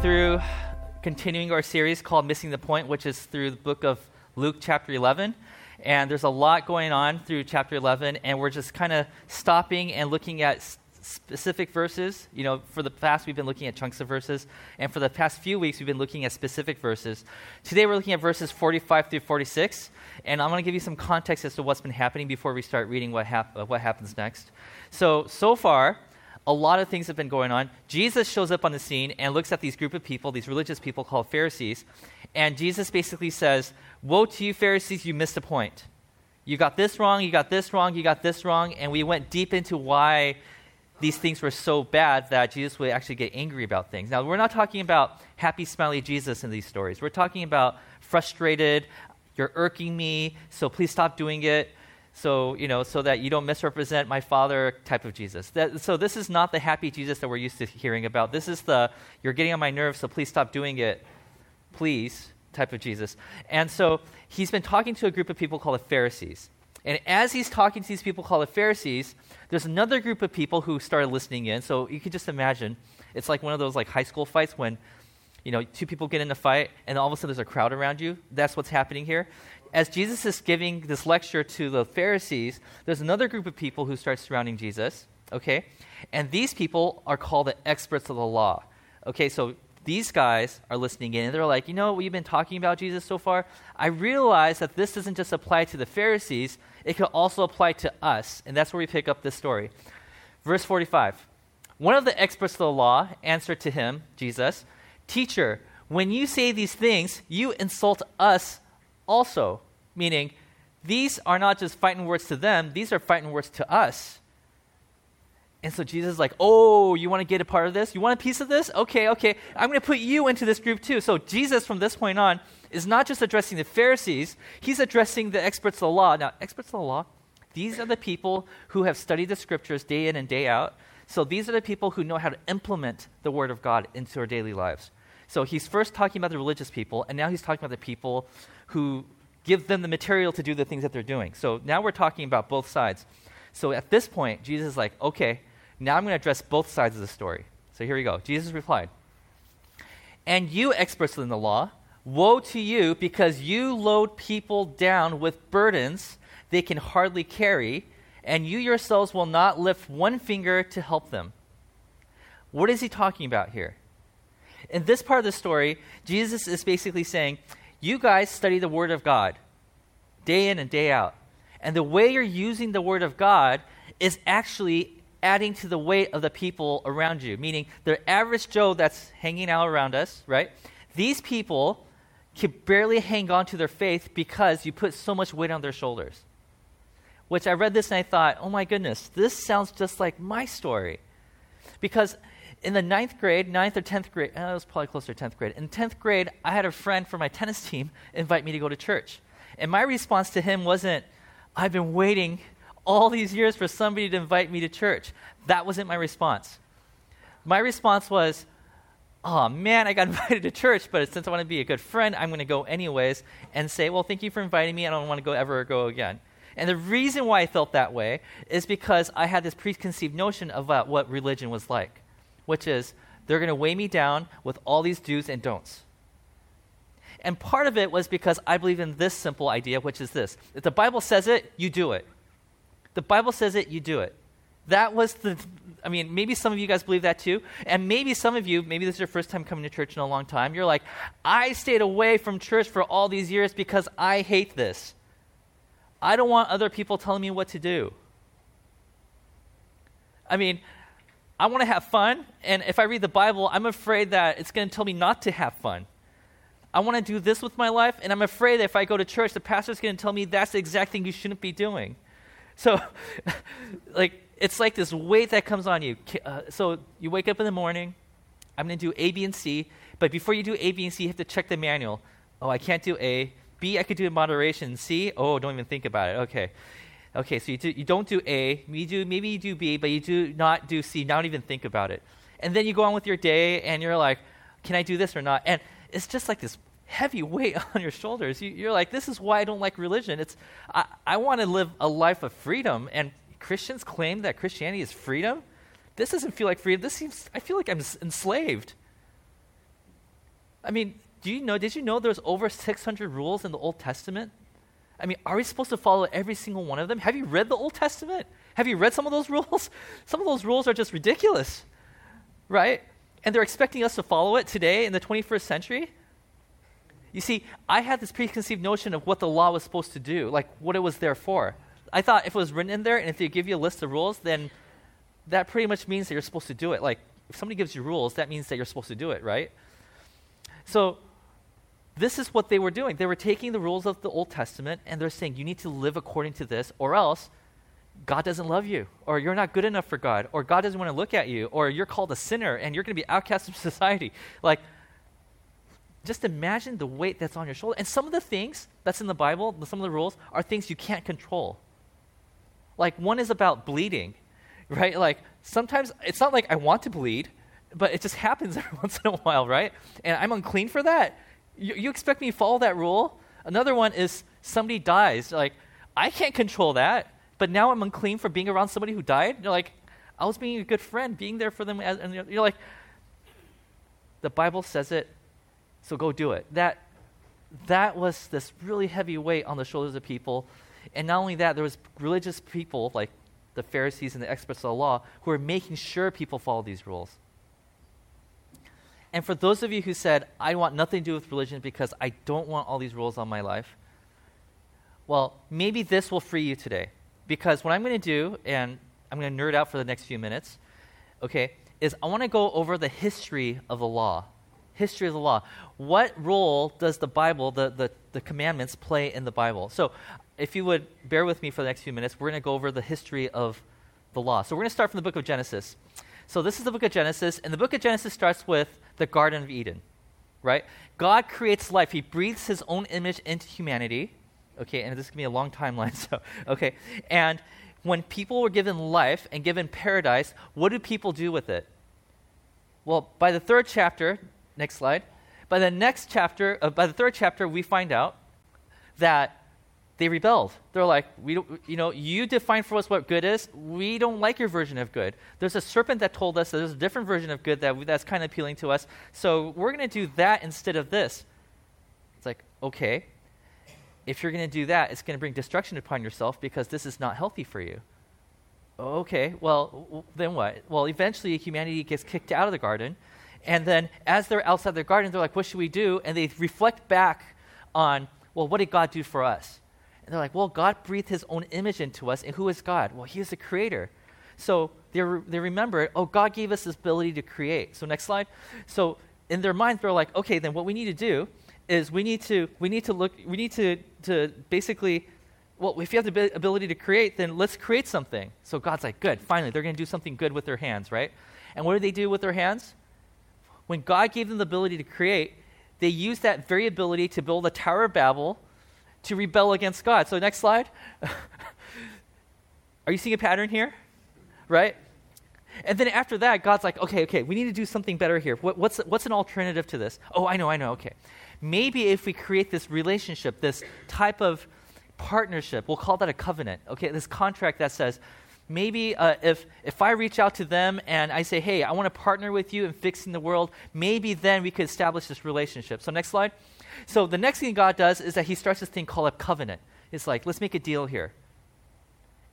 through, continuing our series called Missing the Point, which is through the book of Luke, chapter 11. And there's a lot going on through chapter 11, and we're just kind of stopping and looking at specific verses. You know, for the past, we've been looking at chunks of verses, and for the past few weeks, we've been looking at specific verses. Today, we're looking at verses 45 through 46, and I'm going to give you some context as to what's been happening before we start reading what, hap- uh, what happens next. So, so far, a lot of things have been going on. Jesus shows up on the scene and looks at these group of people, these religious people called Pharisees, and Jesus basically says, Woe to you, Pharisees, you missed a point. You got this wrong, you got this wrong, you got this wrong, and we went deep into why these things were so bad that Jesus would actually get angry about things. Now, we're not talking about happy, smiley Jesus in these stories. We're talking about frustrated, you're irking me, so please stop doing it so you know so that you don't misrepresent my father type of jesus that, so this is not the happy jesus that we're used to hearing about this is the you're getting on my nerves so please stop doing it please type of jesus and so he's been talking to a group of people called the pharisees and as he's talking to these people called the pharisees there's another group of people who started listening in so you can just imagine it's like one of those like high school fights when you know two people get in a fight and all of a sudden there's a crowd around you that's what's happening here as Jesus is giving this lecture to the Pharisees, there's another group of people who start surrounding Jesus, okay? And these people are called the experts of the law. Okay, so these guys are listening in and they're like, you know what you've been talking about Jesus so far? I realize that this doesn't just apply to the Pharisees, it could also apply to us. And that's where we pick up this story. Verse 45. One of the experts of the law answered to him, Jesus, Teacher, when you say these things, you insult us also, meaning these are not just fighting words to them, these are fighting words to us. And so Jesus is like, Oh, you want to get a part of this? You want a piece of this? Okay, okay. I'm going to put you into this group too. So Jesus, from this point on, is not just addressing the Pharisees, he's addressing the experts of the law. Now, experts of the law, these are the people who have studied the scriptures day in and day out. So these are the people who know how to implement the word of God into our daily lives. So he's first talking about the religious people, and now he's talking about the people who give them the material to do the things that they're doing. So now we're talking about both sides. So at this point, Jesus is like, okay, now I'm going to address both sides of the story. So here we go. Jesus replied, And you, experts in the law, woe to you because you load people down with burdens they can hardly carry, and you yourselves will not lift one finger to help them. What is he talking about here? In this part of the story, Jesus is basically saying, You guys study the Word of God day in and day out. And the way you're using the Word of God is actually adding to the weight of the people around you, meaning the average Joe that's hanging out around us, right? These people can barely hang on to their faith because you put so much weight on their shoulders. Which I read this and I thought, oh my goodness, this sounds just like my story. Because in the ninth grade, ninth or tenth grade, uh, it was probably closer to tenth grade. In tenth grade, I had a friend from my tennis team invite me to go to church. And my response to him wasn't, I've been waiting all these years for somebody to invite me to church. That wasn't my response. My response was, oh man, I got invited to church, but since I want to be a good friend, I'm going to go anyways and say, well, thank you for inviting me. I don't want to go ever go again. And the reason why I felt that way is because I had this preconceived notion about what religion was like, which is they're going to weigh me down with all these do's and don'ts. And part of it was because I believe in this simple idea, which is this if the Bible says it, you do it. The Bible says it, you do it. That was the, I mean, maybe some of you guys believe that too. And maybe some of you, maybe this is your first time coming to church in a long time, you're like, I stayed away from church for all these years because I hate this. I don't want other people telling me what to do. I mean, I want to have fun, and if I read the Bible, I'm afraid that it's going to tell me not to have fun. I want to do this with my life, and I'm afraid that if I go to church, the pastor's going to tell me that's the exact thing you shouldn't be doing. So, like, it's like this weight that comes on you. Uh, so, you wake up in the morning, I'm going to do A, B, and C, but before you do A, B, and C, you have to check the manual. Oh, I can't do A. B, I could do in moderation. C, oh, don't even think about it. Okay. Okay, so you, do, you don't do A, you do, maybe you do B, but you do not do C, not even think about it. And then you go on with your day and you're like, can I do this or not? And it's just like this heavy weight on your shoulders. You, are like, this is why I don't like religion. It's, I, I want to live a life of freedom. And Christians claim that Christianity is freedom. This doesn't feel like freedom. This seems, I feel like I'm enslaved. I mean, do you know, did you know there's over 600 rules in the Old Testament? I mean, are we supposed to follow every single one of them? Have you read the Old Testament? Have you read some of those rules? Some of those rules are just ridiculous, right? And they're expecting us to follow it today in the 21st century. You see, I had this preconceived notion of what the law was supposed to do, like what it was there for. I thought if it was written in there and if they give you a list of rules, then that pretty much means that you're supposed to do it. Like, if somebody gives you rules, that means that you're supposed to do it, right? So, this is what they were doing. They were taking the rules of the Old Testament and they're saying, you need to live according to this, or else God doesn't love you, or you're not good enough for God, or God doesn't want to look at you, or you're called a sinner and you're going to be outcast from society. Like, just imagine the weight that's on your shoulder. And some of the things that's in the Bible, some of the rules, are things you can't control. Like, one is about bleeding, right? Like, sometimes it's not like I want to bleed, but it just happens every once in a while, right? And I'm unclean for that. You, you expect me to follow that rule? Another one is somebody dies. Like, I can't control that, but now I'm unclean for being around somebody who died. You're like, I was being a good friend, being there for them. As, and you're, you're like, the Bible says it, so go do it. That, that was this really heavy weight on the shoulders of people. And not only that, there was religious people like the Pharisees and the experts of the law who were making sure people follow these rules. And for those of you who said, I want nothing to do with religion because I don't want all these rules on my life, well, maybe this will free you today. Because what I'm going to do, and I'm going to nerd out for the next few minutes, okay, is I want to go over the history of the law. History of the law. What role does the Bible, the, the, the commandments, play in the Bible? So, if you would bear with me for the next few minutes, we're going to go over the history of the law. So, we're going to start from the book of Genesis. So, this is the book of Genesis, and the book of Genesis starts with the Garden of Eden, right? God creates life, He breathes His own image into humanity. Okay, and this is going to be a long timeline, so, okay. And when people were given life and given paradise, what do people do with it? Well, by the third chapter, next slide, by the next chapter, uh, by the third chapter, we find out that they rebelled. They're like, we don't, you know, you define for us what good is. We don't like your version of good. There's a serpent that told us that there's a different version of good that we, that's kind of appealing to us. So we're going to do that instead of this. It's like, okay, if you're going to do that, it's going to bring destruction upon yourself because this is not healthy for you. Okay, well, then what? Well, eventually humanity gets kicked out of the garden. And then as they're outside their garden, they're like, what should we do? And they reflect back on, well, what did God do for us? And they're like, well, God breathed his own image into us. And who is God? Well, he is the creator. So they, re- they remember, oh, God gave us this ability to create. So next slide. So in their minds, they're like, okay, then what we need to do is we need to, we need to look, we need to, to basically, well, if you have the ability to create, then let's create something. So God's like, good, finally, they're going to do something good with their hands, right? And what do they do with their hands? When God gave them the ability to create, they used that very ability to build a Tower of Babel to rebel against God. So, next slide. Are you seeing a pattern here? Right? And then after that, God's like, okay, okay, we need to do something better here. What, what's, what's an alternative to this? Oh, I know, I know, okay. Maybe if we create this relationship, this type of partnership, we'll call that a covenant, okay, this contract that says, maybe uh, if, if I reach out to them and I say, hey, I want to partner with you in fixing the world, maybe then we could establish this relationship. So, next slide. So the next thing God does is that he starts this thing called a covenant. It's like, let's make a deal here.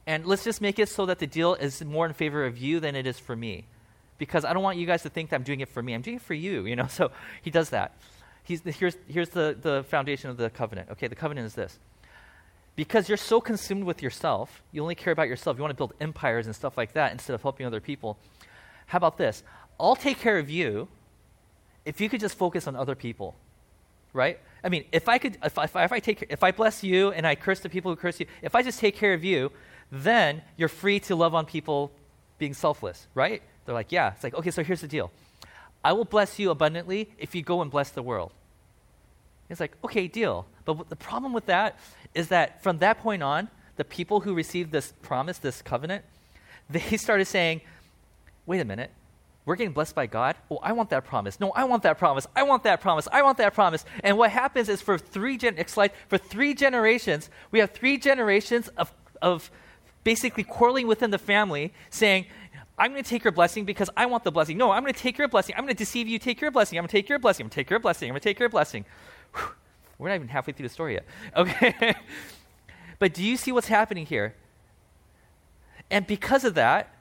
And let's just make it so that the deal is more in favor of you than it is for me. Because I don't want you guys to think that I'm doing it for me. I'm doing it for you, you know? So he does that. He's, here's here's the, the foundation of the covenant. Okay, the covenant is this. Because you're so consumed with yourself, you only care about yourself. You want to build empires and stuff like that instead of helping other people. How about this? I'll take care of you if you could just focus on other people right? I mean, if I could, if I, if I take, if I bless you and I curse the people who curse you, if I just take care of you, then you're free to love on people being selfless, right? They're like, yeah. It's like, okay, so here's the deal. I will bless you abundantly if you go and bless the world. It's like, okay, deal. But the problem with that is that from that point on, the people who received this promise, this covenant, they started saying, wait a minute, we're getting blessed by God. Oh, I want that promise. No, I want that promise. I want that promise. I want that promise. And what happens is for three gen- next slide, for three generations, we have three generations of, of basically quarreling within the family, saying, I'm going to take your blessing because I want the blessing. No, I'm going to take your blessing. I'm going to deceive you, take your blessing. I'm going to take your blessing. I'm going to take your blessing. I'm going to take your blessing. Whew. We're not even halfway through the story yet. Okay. but do you see what's happening here? And because of that,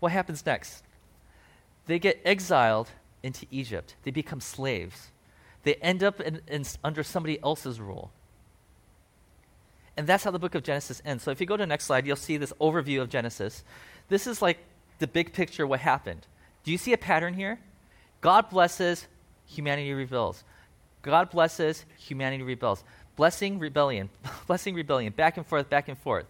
what happens next? They get exiled into Egypt. They become slaves. They end up in, in, under somebody else's rule. And that's how the book of Genesis ends. So if you go to the next slide, you'll see this overview of Genesis. This is like the big picture what happened. Do you see a pattern here? God blesses, humanity rebels. God blesses, humanity rebels. Blessing, rebellion. Blessing, rebellion. Back and forth, back and forth.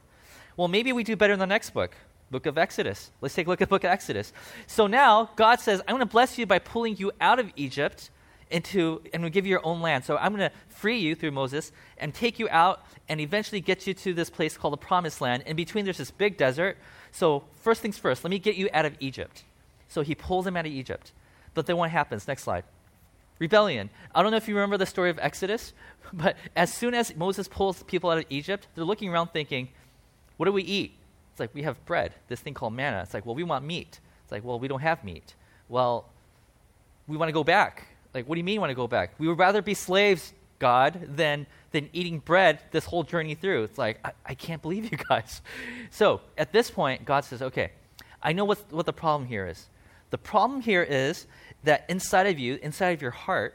Well, maybe we do better in the next book, book of Exodus. Let's take a look at book of Exodus. So now God says, I'm going to bless you by pulling you out of Egypt into and will give you your own land. So I'm going to free you through Moses and take you out and eventually get you to this place called the promised land. In between there's this big desert. So first things first, let me get you out of Egypt. So he pulls them out of Egypt. But then what happens? Next slide. Rebellion. I don't know if you remember the story of Exodus, but as soon as Moses pulls people out of Egypt, they're looking around thinking, what do we eat? It's like, we have bread, this thing called manna. It's like, well, we want meat. It's like, well, we don't have meat. Well, we want to go back. Like, what do you mean want to go back? We would rather be slaves, God, than, than eating bread this whole journey through. It's like, I, I can't believe you guys. So at this point, God says, okay, I know what, what the problem here is. The problem here is that inside of you, inside of your heart,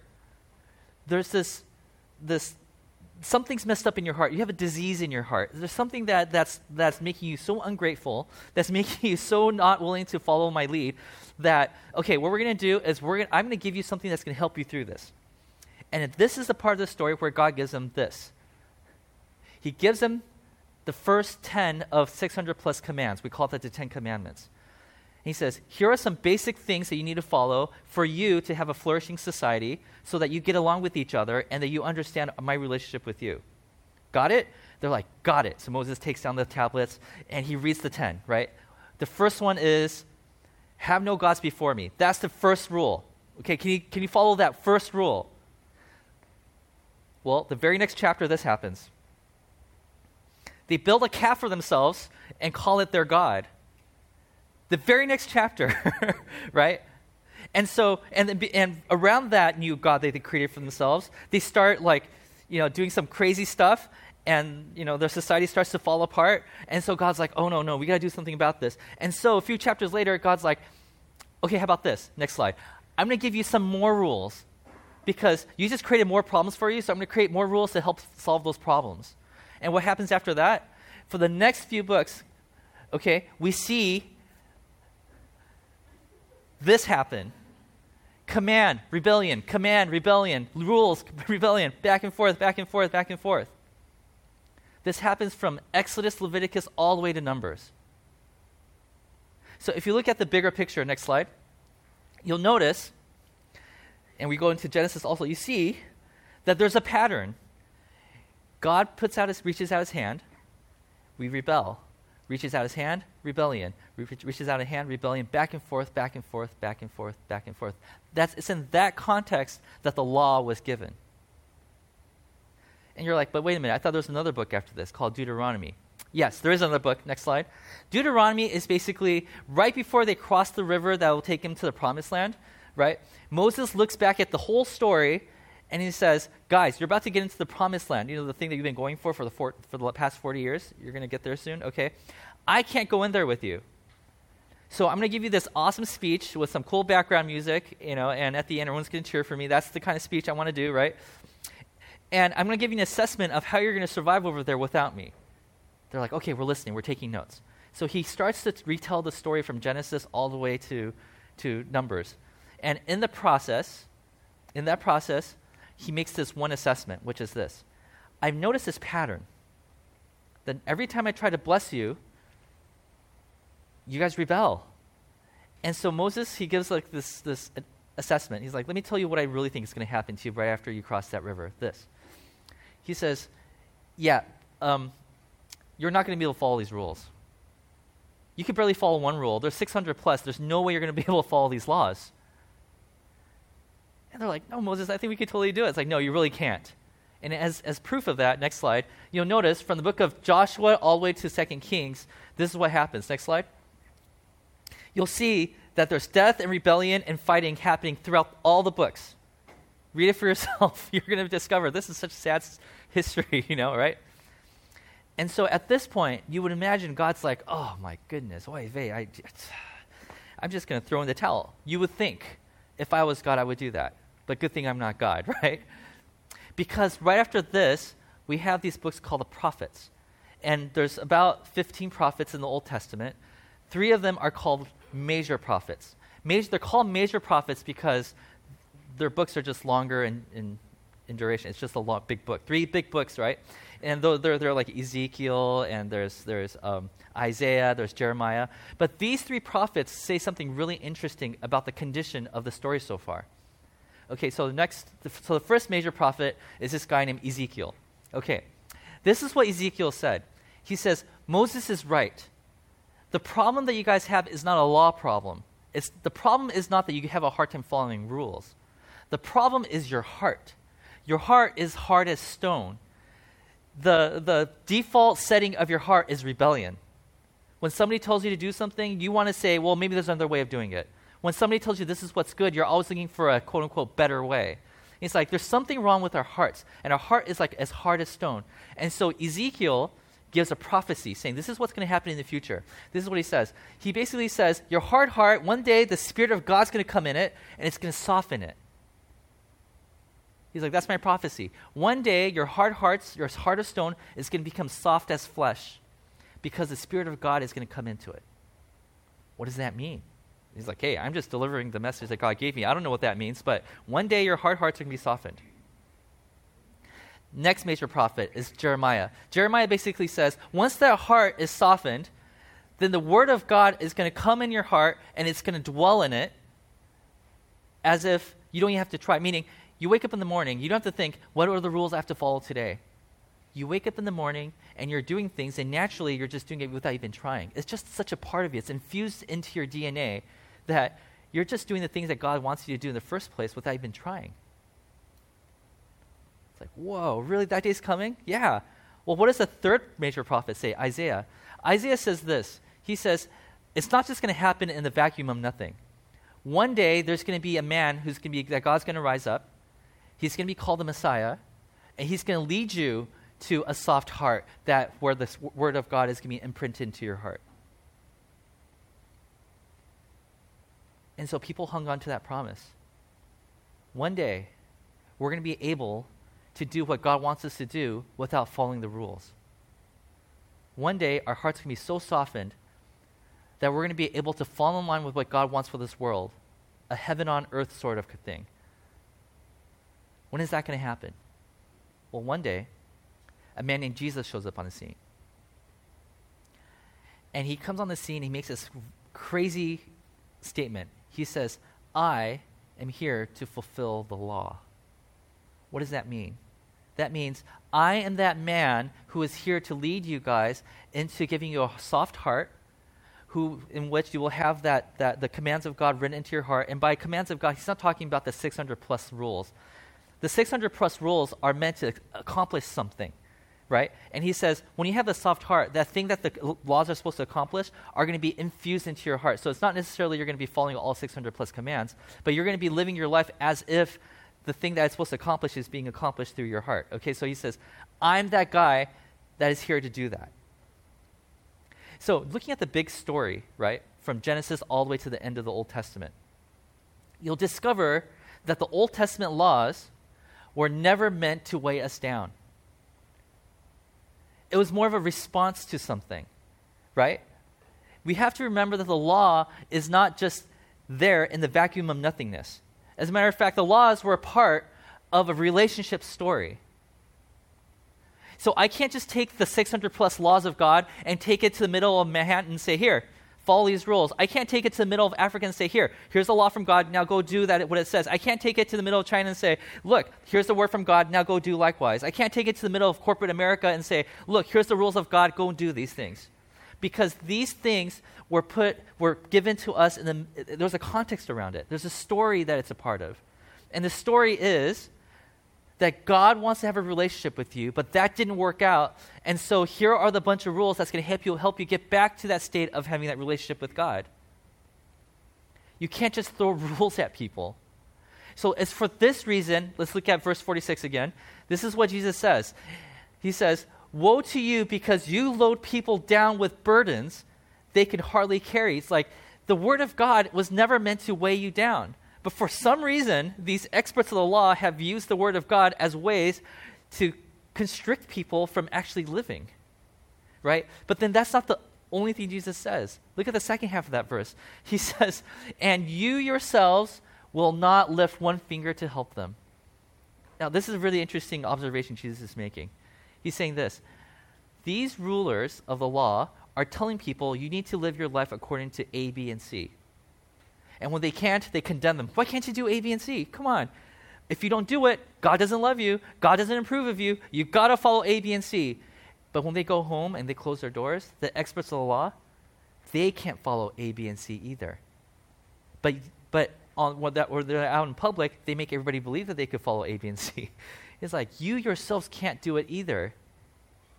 there's this, this something's messed up in your heart. You have a disease in your heart. There's something that, that's, that's making you so ungrateful, that's making you so not willing to follow my lead, that, okay, what we're going to do is we're gonna, I'm going to give you something that's going to help you through this. And this is the part of the story where God gives them this. He gives them the first 10 of 600 plus commands. We call that the 10 commandments. He says, Here are some basic things that you need to follow for you to have a flourishing society so that you get along with each other and that you understand my relationship with you. Got it? They're like, Got it. So Moses takes down the tablets and he reads the 10, right? The first one is, Have no gods before me. That's the first rule. Okay, can you, can you follow that first rule? Well, the very next chapter, this happens. They build a calf for themselves and call it their God the very next chapter, right? And so, and, and around that new God that they created for themselves, they start like, you know, doing some crazy stuff, and you know their society starts to fall apart. And so God's like, oh no, no, we got to do something about this. And so a few chapters later, God's like, okay, how about this? Next slide. I'm going to give you some more rules because you just created more problems for you, so I'm going to create more rules to help solve those problems. And what happens after that? For the next few books, okay, we see this happen. Command, rebellion, command, rebellion, rules, rebellion, back and forth, back and forth, back and forth. This happens from Exodus, Leviticus, all the way to Numbers. So if you look at the bigger picture, next slide, you'll notice, and we go into Genesis also, you see that there's a pattern. God puts out his, reaches out his hand, we rebel reaches out his hand, rebellion. reaches out a hand, rebellion. Back and forth, back and forth, back and forth, back and forth. That's, it's in that context that the law was given. And you're like, but wait a minute, I thought there was another book after this called Deuteronomy. Yes, there is another book. Next slide. Deuteronomy is basically right before they cross the river that will take them to the promised land, right? Moses looks back at the whole story and he says, Guys, you're about to get into the promised land. You know, the thing that you've been going for for the, for, the past 40 years? You're going to get there soon? Okay. I can't go in there with you. So I'm going to give you this awesome speech with some cool background music, you know, and at the end, everyone's going to cheer for me. That's the kind of speech I want to do, right? And I'm going to give you an assessment of how you're going to survive over there without me. They're like, okay, we're listening, we're taking notes. So he starts to retell the story from Genesis all the way to, to Numbers. And in the process, in that process, he makes this one assessment, which is this I've noticed this pattern that every time I try to bless you, you guys rebel. And so Moses, he gives like this, this assessment. He's like, let me tell you what I really think is going to happen to you right after you cross that river. This. He says, yeah, um, you're not going to be able to follow these rules. You could barely follow one rule. There's 600 plus. There's no way you're going to be able to follow these laws. And they're like, no, Moses, I think we could totally do it. It's like, no, you really can't. And as, as proof of that, next slide, you'll notice from the book of Joshua all the way to Second Kings, this is what happens. Next slide. You'll see that there's death and rebellion and fighting happening throughout all the books. Read it for yourself. You're going to discover this is such sad history, you know, right? And so at this point, you would imagine God's like, oh my goodness, oy vey, I, I'm just going to throw in the towel. You would think, if I was God, I would do that. But good thing I'm not God, right? Because right after this, we have these books called the prophets. And there's about 15 prophets in the Old Testament. Three of them are called major prophets. Major, they're called major prophets because their books are just longer in, in, in duration. It's just a long, big book. Three big books, right? And they're, they're like Ezekiel, and there's, there's um, Isaiah, there's Jeremiah. But these three prophets say something really interesting about the condition of the story so far. Okay, so the next, so the first major prophet is this guy named Ezekiel. Okay, this is what Ezekiel said. He says, Moses is right. The problem that you guys have is not a law problem. It's, the problem is not that you have a hard time following rules. The problem is your heart. Your heart is hard as stone. The, the default setting of your heart is rebellion. When somebody tells you to do something, you want to say, well, maybe there's another way of doing it. When somebody tells you this is what's good, you're always looking for a quote unquote better way. It's like there's something wrong with our hearts, and our heart is like as hard as stone. And so Ezekiel gives a prophecy saying this is what's going to happen in the future. This is what he says. He basically says, Your hard heart, one day the Spirit of God's going to come in it, and it's going to soften it. He's like, That's my prophecy. One day your hard hearts, your heart of stone, is going to become soft as flesh because the Spirit of God is going to come into it. What does that mean? He's like, hey, I'm just delivering the message that God gave me. I don't know what that means, but one day your hard hearts are going to be softened. Next major prophet is Jeremiah. Jeremiah basically says, once that heart is softened, then the word of God is going to come in your heart and it's going to dwell in it as if you don't even have to try. Meaning, you wake up in the morning, you don't have to think, what are the rules I have to follow today? You wake up in the morning and you're doing things, and naturally you're just doing it without even trying. It's just such a part of you. It's infused into your DNA that you're just doing the things that God wants you to do in the first place without even trying. It's like, whoa, really? That day's coming? Yeah. Well, what does the third major prophet say? Isaiah. Isaiah says this He says, it's not just going to happen in the vacuum of nothing. One day there's going to be a man who's going to be, that God's going to rise up. He's going to be called the Messiah, and he's going to lead you to a soft heart that where the word of God is going to be imprinted into your heart. And so people hung on to that promise. One day, we're going to be able to do what God wants us to do without following the rules. One day, our hearts can be so softened that we're going to be able to fall in line with what God wants for this world a heaven on earth sort of thing. When is that going to happen? Well, one day, a man named Jesus shows up on the scene. And he comes on the scene, he makes this crazy statement. He says, I am here to fulfill the law. What does that mean? That means I am that man who is here to lead you guys into giving you a soft heart, who in which you will have that, that the commands of God written into your heart. And by commands of God, he's not talking about the 600 plus rules. The 600 plus rules are meant to accomplish something right? And he says, when you have a soft heart, that thing that the laws are supposed to accomplish are going to be infused into your heart. So it's not necessarily you're going to be following all 600 plus commands, but you're going to be living your life as if the thing that it's supposed to accomplish is being accomplished through your heart. Okay, so he says, I'm that guy that is here to do that. So looking at the big story, right, from Genesis all the way to the end of the Old Testament, you'll discover that the Old Testament laws were never meant to weigh us down it was more of a response to something, right? We have to remember that the law is not just there in the vacuum of nothingness. As a matter of fact, the laws were a part of a relationship story. So I can't just take the 600 plus laws of God and take it to the middle of Manhattan and say, here, follow these rules. I can't take it to the middle of Africa and say, here, here's the law from God, now go do that, what it says. I can't take it to the middle of China and say, look, here's the word from God, now go do likewise. I can't take it to the middle of corporate America and say, look, here's the rules of God, go and do these things. Because these things were put, were given to us, in the, there's a context around it. There's a story that it's a part of. And the story is that God wants to have a relationship with you, but that didn't work out. And so here are the bunch of rules that's going to help you help you get back to that state of having that relationship with God. You can't just throw rules at people. So it's for this reason, let's look at verse 46 again. This is what Jesus says. He says, "Woe to you because you load people down with burdens they can hardly carry." It's like the word of God was never meant to weigh you down. But for some reason, these experts of the law have used the Word of God as ways to constrict people from actually living. Right? But then that's not the only thing Jesus says. Look at the second half of that verse. He says, And you yourselves will not lift one finger to help them. Now, this is a really interesting observation Jesus is making. He's saying this These rulers of the law are telling people you need to live your life according to A, B, and C. And when they can't, they condemn them. Why can't you do A, B, and C? Come on. If you don't do it, God doesn't love you. God doesn't approve of you. You've got to follow A, B, and C. But when they go home and they close their doors, the experts of the law, they can't follow A, B, and C either. But, but on when, that, when they're out in public, they make everybody believe that they could follow A, B, and C. It's like you yourselves can't do it either.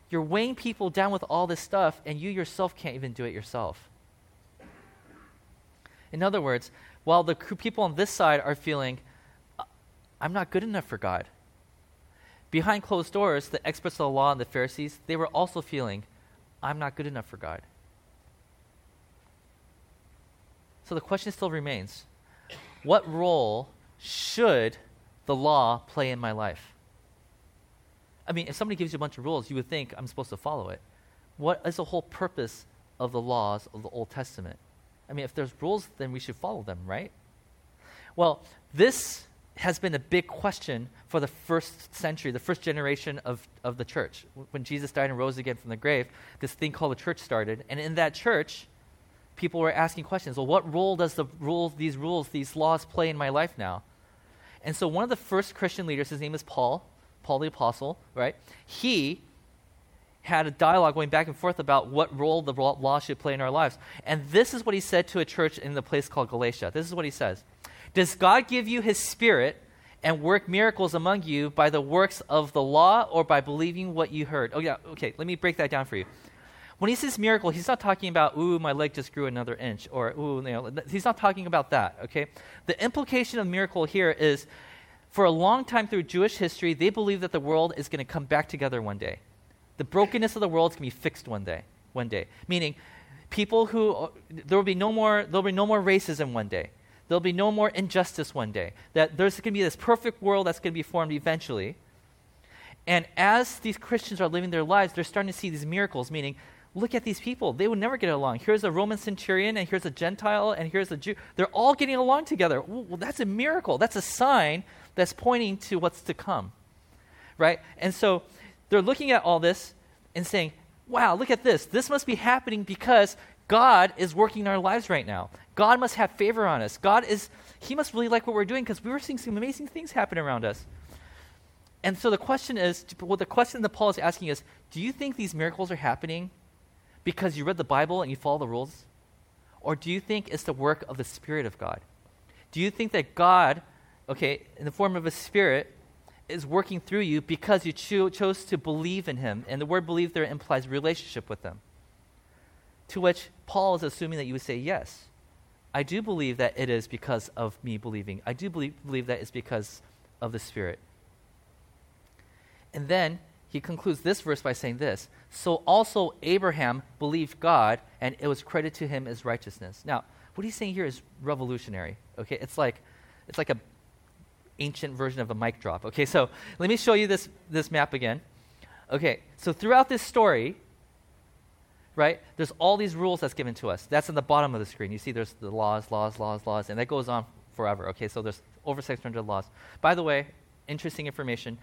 You're weighing people down with all this stuff, and you yourself can't even do it yourself. In other words, while the people on this side are feeling, uh, I'm not good enough for God, behind closed doors, the experts of the law and the Pharisees, they were also feeling, I'm not good enough for God. So the question still remains what role should the law play in my life? I mean, if somebody gives you a bunch of rules, you would think I'm supposed to follow it. What is the whole purpose of the laws of the Old Testament? I mean, if there's rules, then we should follow them, right? Well, this has been a big question for the first century, the first generation of, of the church. When Jesus died and rose again from the grave, this thing called the church started. And in that church, people were asking questions. Well, what role does the rules, these rules, these laws play in my life now? And so one of the first Christian leaders, his name is Paul, Paul the Apostle, right? He had a dialogue going back and forth about what role the law should play in our lives. And this is what he said to a church in the place called Galatia. This is what he says Does God give you his spirit and work miracles among you by the works of the law or by believing what you heard? Oh, yeah, okay, let me break that down for you. When he says miracle, he's not talking about, ooh, my leg just grew another inch, or, ooh, you know, he's not talking about that, okay? The implication of miracle here is for a long time through Jewish history, they believe that the world is going to come back together one day the brokenness of the world to be fixed one day. One day, meaning people who there will be no more there will be no more racism one day. There'll be no more injustice one day. That there's going to be this perfect world that's going to be formed eventually. And as these Christians are living their lives, they're starting to see these miracles, meaning, look at these people. They would never get along. Here's a Roman centurion, and here's a Gentile, and here's a Jew. They're all getting along together. Well, that's a miracle. That's a sign that's pointing to what's to come. Right? And so they're looking at all this and saying, wow, look at this. This must be happening because God is working in our lives right now. God must have favor on us. God is, He must really like what we're doing because we were seeing some amazing things happen around us. And so the question is, well, the question that Paul is asking is, do you think these miracles are happening because you read the Bible and you follow the rules? Or do you think it's the work of the Spirit of God? Do you think that God, okay, in the form of a Spirit, is working through you because you cho- chose to believe in him. And the word believe there implies relationship with him. To which Paul is assuming that you would say, yes. I do believe that it is because of me believing. I do believe, believe that it's because of the Spirit. And then he concludes this verse by saying this So also Abraham believed God, and it was credited to him as righteousness. Now, what he's saying here is revolutionary. Okay, it's like, it's like a ancient version of a mic drop. Okay, so let me show you this, this map again. Okay, so throughout this story, right, there's all these rules that's given to us. That's in the bottom of the screen. You see there's the laws, laws, laws, laws, and that goes on forever. Okay, so there's over 600 laws. By the way, interesting information.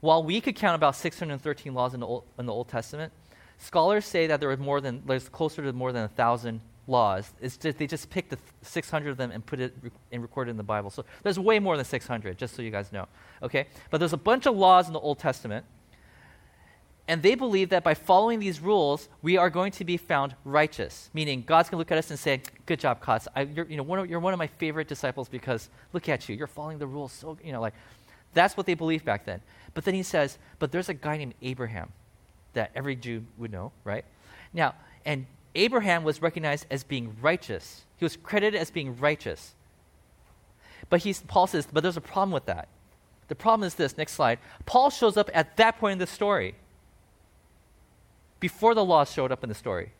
While we could count about 613 laws in the Old, in the Old Testament, scholars say that there are more than, there's closer to more than a thousand laws. It's just, they just picked the 600 of them and put it and recorded in the Bible. So there's way more than 600, just so you guys know. Okay? But there's a bunch of laws in the Old Testament. And they believe that by following these rules, we are going to be found righteous. Meaning, God's going to look at us and say, "Good job, Kotz. you're, you know, one of, you're one of my favorite disciples because look at you. You're following the rules. So, you know, like that's what they believed back then. But then he says, "But there's a guy named Abraham that every Jew would know, right? Now, and Abraham was recognized as being righteous. He was credited as being righteous. But he's, Paul says, but there's a problem with that. The problem is this next slide. Paul shows up at that point in the story, before the law showed up in the story.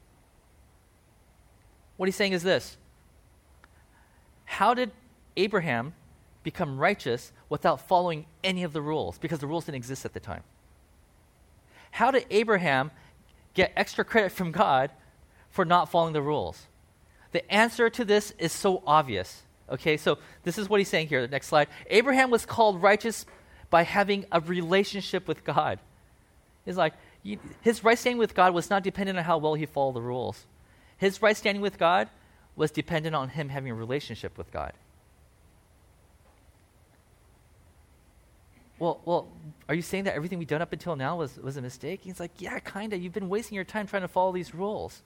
What he's saying is this How did Abraham become righteous without following any of the rules? Because the rules didn't exist at the time. How did Abraham get extra credit from God for not following the rules? The answer to this is so obvious. Okay, so this is what he's saying here. The next slide. Abraham was called righteous by having a relationship with God. He's like, his right standing with God was not dependent on how well he followed the rules. His right standing with God was dependent on him having a relationship with God. well, well, are you saying that everything we've done up until now was, was a mistake? He's like, yeah, kind of. You've been wasting your time trying to follow these rules.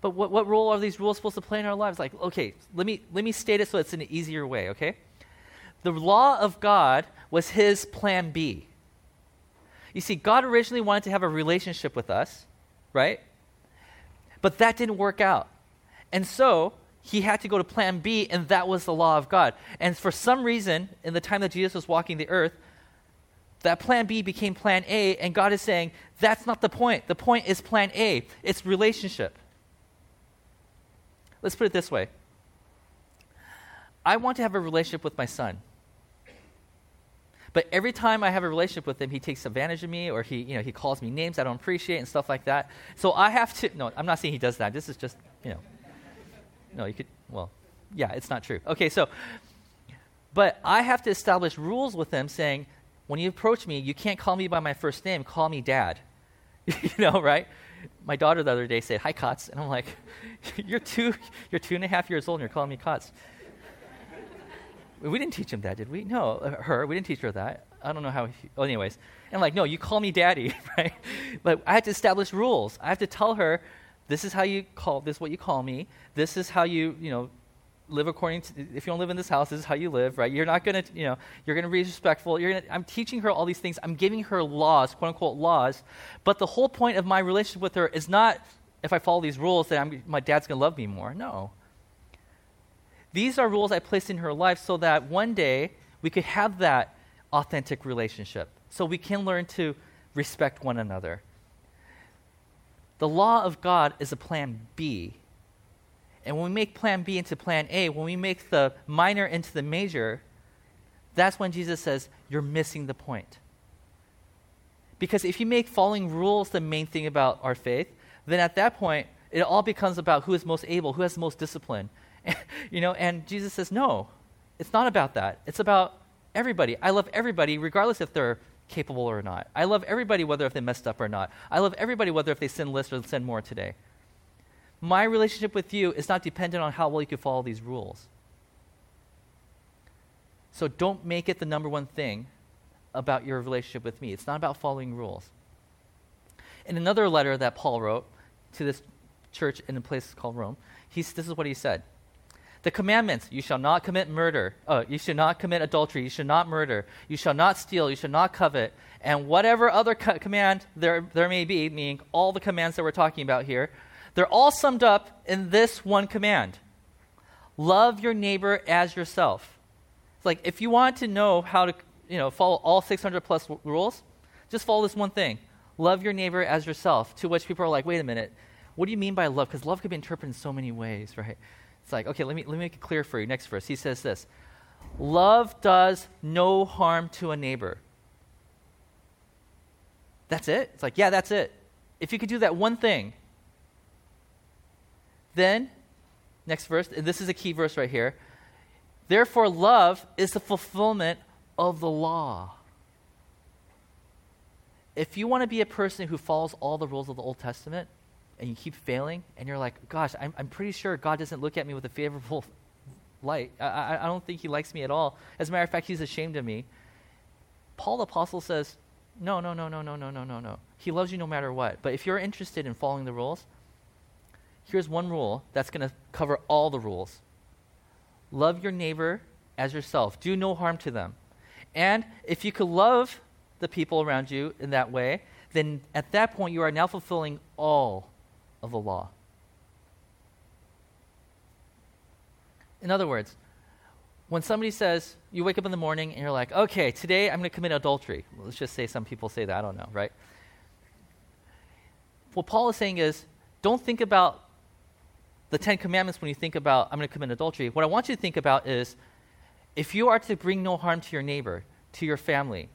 But what, what role are these rules supposed to play in our lives? Like, okay, let me, let me state it so it's in an easier way, okay? The law of God was his plan B. You see, God originally wanted to have a relationship with us, right? But that didn't work out. And so, he had to go to plan B, and that was the law of God. And for some reason, in the time that Jesus was walking the earth, that plan B became plan A, and God is saying, that's not the point. The point is plan A, it's relationship. Let's put it this way I want to have a relationship with my son. But every time I have a relationship with him, he takes advantage of me or he, you know, he calls me names I don't appreciate and stuff like that. So I have to, no, I'm not saying he does that. This is just, you know, no, you could, well, yeah, it's not true. Okay, so, but I have to establish rules with him saying, when you approach me, you can't call me by my first name, call me dad. you know, right? My daughter the other day said, Hi, Kotz. And I'm like, You're two, you're two and a half years old and you're calling me Kotz. we didn't teach him that, did we? No, her. We didn't teach her that. I don't know how. He, well, anyways, and I'm like, no, you call me daddy, right? But I had to establish rules. I have to tell her, this is how you call. This is what you call me. This is how you, you know, live according to if you don't live in this house this is how you live right? You're not going to you know you're going to be respectful you're gonna, i'm teaching her all these things. I'm giving her laws quote unquote laws. But the whole point of my relationship with her is not if i follow these rules that I'm, my dad's going to love me more. No. These are rules i placed in her life so that one day we could have that authentic relationship so we can learn to respect one another. The law of god is a plan b and when we make plan B into plan A, when we make the minor into the major, that's when Jesus says, You're missing the point. Because if you make following rules the main thing about our faith, then at that point, it all becomes about who is most able, who has the most discipline. you know, and Jesus says, No, it's not about that. It's about everybody. I love everybody, regardless if they're capable or not. I love everybody, whether if they messed up or not. I love everybody, whether if they sin less or sin more today my relationship with you is not dependent on how well you can follow these rules. So don't make it the number one thing about your relationship with me. It's not about following rules. In another letter that Paul wrote to this church in a place called Rome, he's, this is what he said. The commandments you shall not commit murder, uh, you should not commit adultery, you should not murder, you shall not steal, you should not covet, and whatever other co- command there, there may be, meaning all the commands that we're talking about here, they're all summed up in this one command love your neighbor as yourself. It's like if you want to know how to you know, follow all 600 plus w- rules, just follow this one thing love your neighbor as yourself. To which people are like, wait a minute, what do you mean by love? Because love could be interpreted in so many ways, right? It's like, okay, let me, let me make it clear for you. Next verse, he says this Love does no harm to a neighbor. That's it? It's like, yeah, that's it. If you could do that one thing, then, next verse, and this is a key verse right here. Therefore, love is the fulfillment of the law. If you want to be a person who follows all the rules of the Old Testament, and you keep failing, and you're like, gosh, I'm, I'm pretty sure God doesn't look at me with a favorable light. I, I, I don't think he likes me at all. As a matter of fact, he's ashamed of me. Paul the Apostle says, no, no, no, no, no, no, no, no, no. He loves you no matter what. But if you're interested in following the rules, here's one rule that's going to cover all the rules love your neighbor as yourself, do no harm to them. And if you could love the people around you in that way, then at that point you are now fulfilling all of the law. In other words, when somebody says, you wake up in the morning and you're like, okay, today I'm going to commit adultery. Let's just say some people say that, I don't know, right? What Paul is saying is, don't think about the Ten Commandments when you think about, I'm going to commit adultery. What I want you to think about is, if you are to bring no harm to your neighbor, to your family,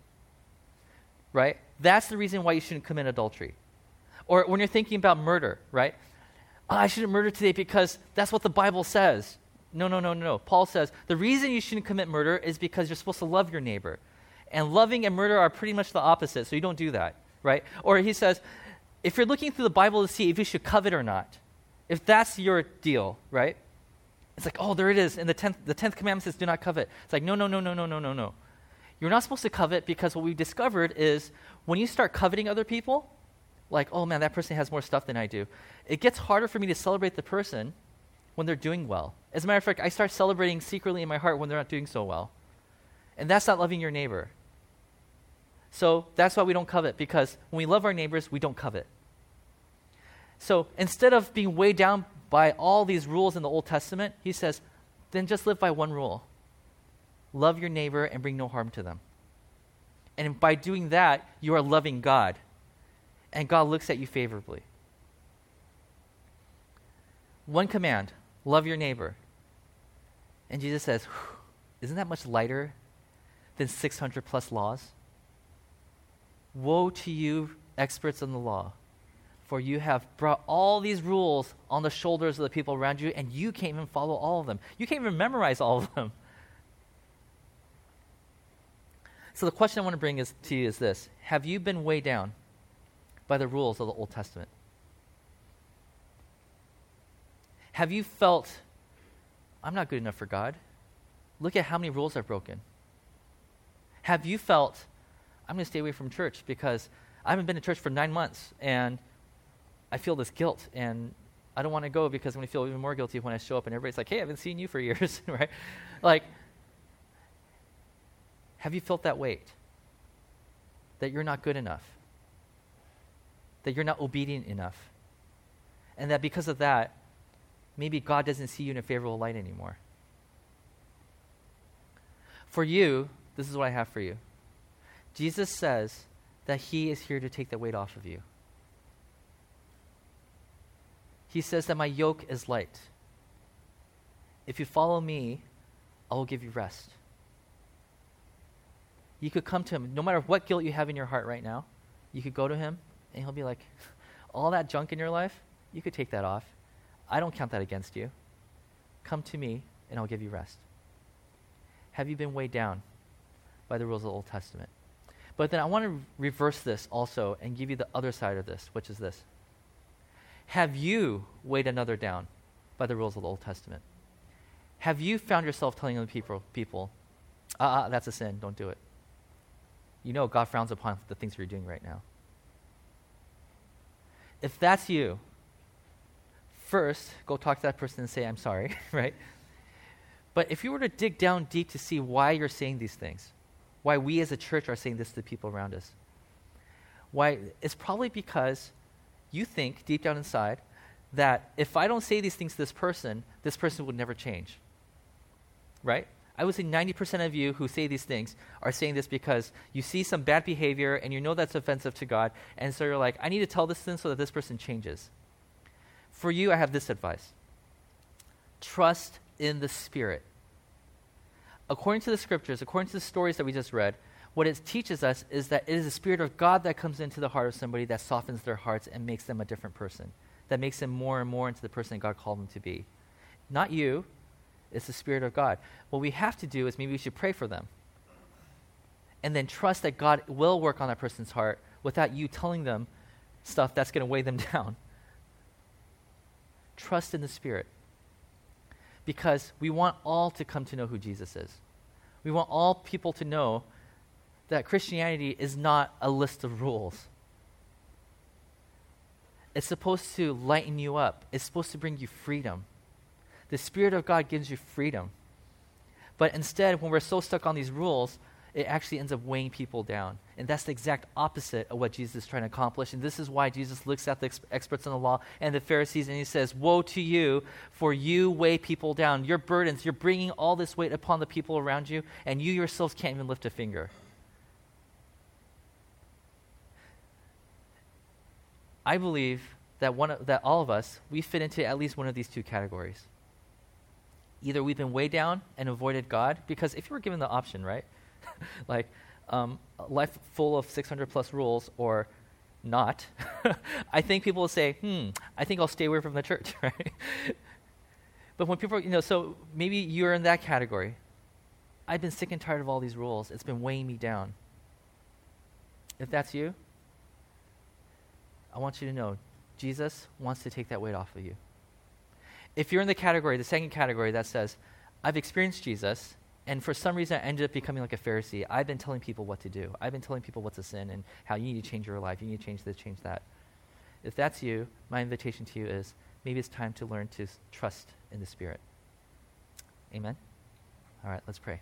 right? That's the reason why you shouldn't commit adultery. Or when you're thinking about murder, right? Oh, I shouldn't murder today because that's what the Bible says. No, no, no, no, no. Paul says the reason you shouldn't commit murder is because you're supposed to love your neighbor. And loving and murder are pretty much the opposite, so you don't do that, right? Or he says, if you're looking through the Bible to see if you should covet or not, if that's your deal, right? It's like, oh, there it is. And the tenth, the tenth commandment says, do not covet. It's like, no, no, no, no, no, no, no, no. You're not supposed to covet because what we've discovered is when you start coveting other people, like, oh man, that person has more stuff than I do, it gets harder for me to celebrate the person when they're doing well. As a matter of fact, I start celebrating secretly in my heart when they're not doing so well. And that's not loving your neighbor. So that's why we don't covet, because when we love our neighbors, we don't covet. So instead of being weighed down by all these rules in the Old Testament, he says, then just live by one rule love your neighbor and bring no harm to them. And by doing that, you are loving God. And God looks at you favorably. One command love your neighbor. And Jesus says, Isn't that much lighter than 600 plus laws? Woe to you, experts in the law, for you have brought all these rules on the shoulders of the people around you, and you can't even follow all of them. You can't even memorize all of them. So the question I want to bring is, to you is this Have you been weighed down by the rules of the Old Testament? Have you felt, I'm not good enough for God? Look at how many rules I've broken. Have you felt, I'm going to stay away from church because I haven't been to church for nine months and I feel this guilt and I don't want to go because I'm going to feel even more guilty when I show up and everybody's like, hey, I haven't seen you for years, right? Like, have you felt that weight? That you're not good enough? That you're not obedient enough? And that because of that, maybe God doesn't see you in a favorable light anymore. For you, this is what I have for you. Jesus says that he is here to take the weight off of you. He says that my yoke is light. If you follow me, I will give you rest. You could come to him, no matter what guilt you have in your heart right now, you could go to him and he'll be like, All that junk in your life, you could take that off. I don't count that against you. Come to me, and I'll give you rest. Have you been weighed down by the rules of the Old Testament? But then I want to reverse this also and give you the other side of this, which is this. Have you weighed another down by the rules of the Old Testament? Have you found yourself telling other people, people, ah, uh, that's a sin, don't do it? You know God frowns upon the things you're doing right now. If that's you, first, go talk to that person and say, I'm sorry, right? But if you were to dig down deep to see why you're saying these things, why we as a church are saying this to the people around us, why it's probably because you think deep down inside that if I don't say these things to this person, this person would never change. Right? I would say 90% of you who say these things are saying this because you see some bad behavior and you know that's offensive to God, and so you're like, I need to tell this thing so that this person changes. For you, I have this advice trust in the Spirit. According to the scriptures, according to the stories that we just read, what it teaches us is that it is the Spirit of God that comes into the heart of somebody that softens their hearts and makes them a different person, that makes them more and more into the person God called them to be. Not you, it's the Spirit of God. What we have to do is maybe we should pray for them. And then trust that God will work on that person's heart without you telling them stuff that's going to weigh them down trust in the Spirit. Because we want all to come to know who Jesus is. We want all people to know that Christianity is not a list of rules. It's supposed to lighten you up, it's supposed to bring you freedom. The Spirit of God gives you freedom. But instead, when we're so stuck on these rules, it actually ends up weighing people down. And that's the exact opposite of what Jesus is trying to accomplish. And this is why Jesus looks at the ex- experts in the law and the Pharisees and he says, Woe to you, for you weigh people down. Your burdens, you're bringing all this weight upon the people around you, and you yourselves can't even lift a finger. I believe that, one of, that all of us, we fit into at least one of these two categories. Either we've been way down and avoided God, because if you were given the option, right? like um, life full of 600 plus rules or not, I think people will say, hmm, I think I'll stay away from the church, right? but when people, you know, so maybe you're in that category. I've been sick and tired of all these rules. It's been weighing me down. If that's you, I want you to know Jesus wants to take that weight off of you. If you're in the category, the second category that says, I've experienced Jesus, and for some reason I ended up becoming like a Pharisee. I've been telling people what to do. I've been telling people what's a sin and how you need to change your life. You need to change this, change that. If that's you, my invitation to you is maybe it's time to learn to trust in the Spirit. Amen? All right, let's pray.